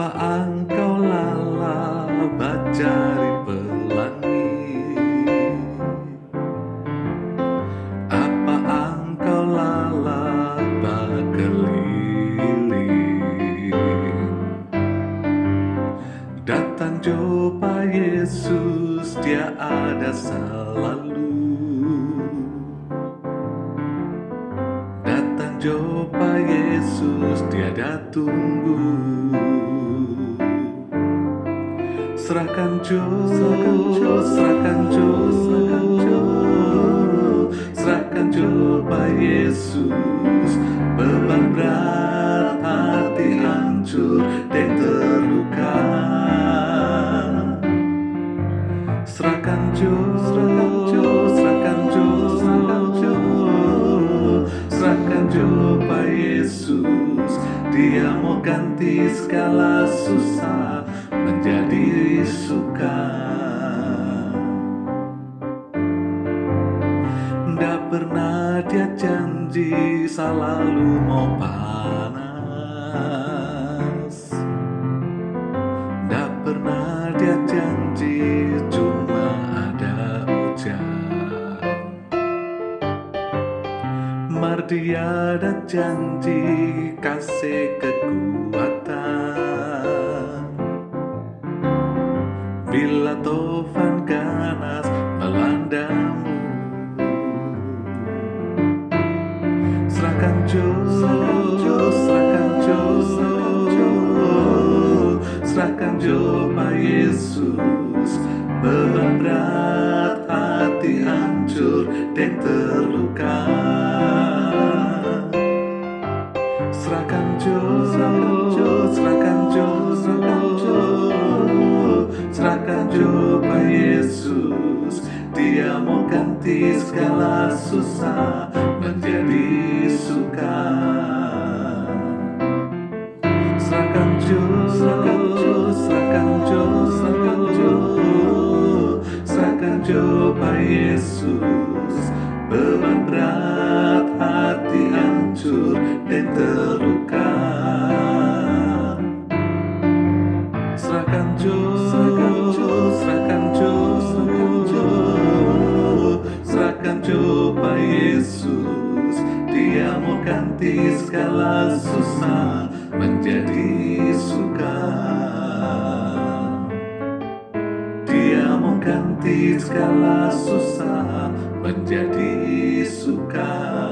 apa engkau lalabat cari pelangi? Apa engkau lalabat keliling? Datang coba Yesus dia ada selalu Jumpa Yesus, Dia tunggu. Serahkan jo, serahkan jo, serahkan jo, serahkan jo, serahkan jumpa Yesus. Beban berat hati hancur dan terluka. Serahkan jo, serahkan ganti segala susah menjadi suka. Nggak pernah dia janji selalu mau panas Nggak pernah dia janji cuma ada hujan Mar dia ada janji kasih kekuatan Bila tofan ganas melandamu Serahkan jo, serahkan jo, serahkan jo, Yesus. Beban berat hati hancur dan terluka. Serahkan Pak Yesus. Dia mau ganti segala susah menjadi suka. Serahkan jo, serahkan jo, serahkan jo, serahkan jo, serahkan Yesus. Beban berat hati hancur dan terluka. Serahkan Yesus. Dia mau ganti segala susah menjadi suka. Dia mau ganti segala susah menjadi suka.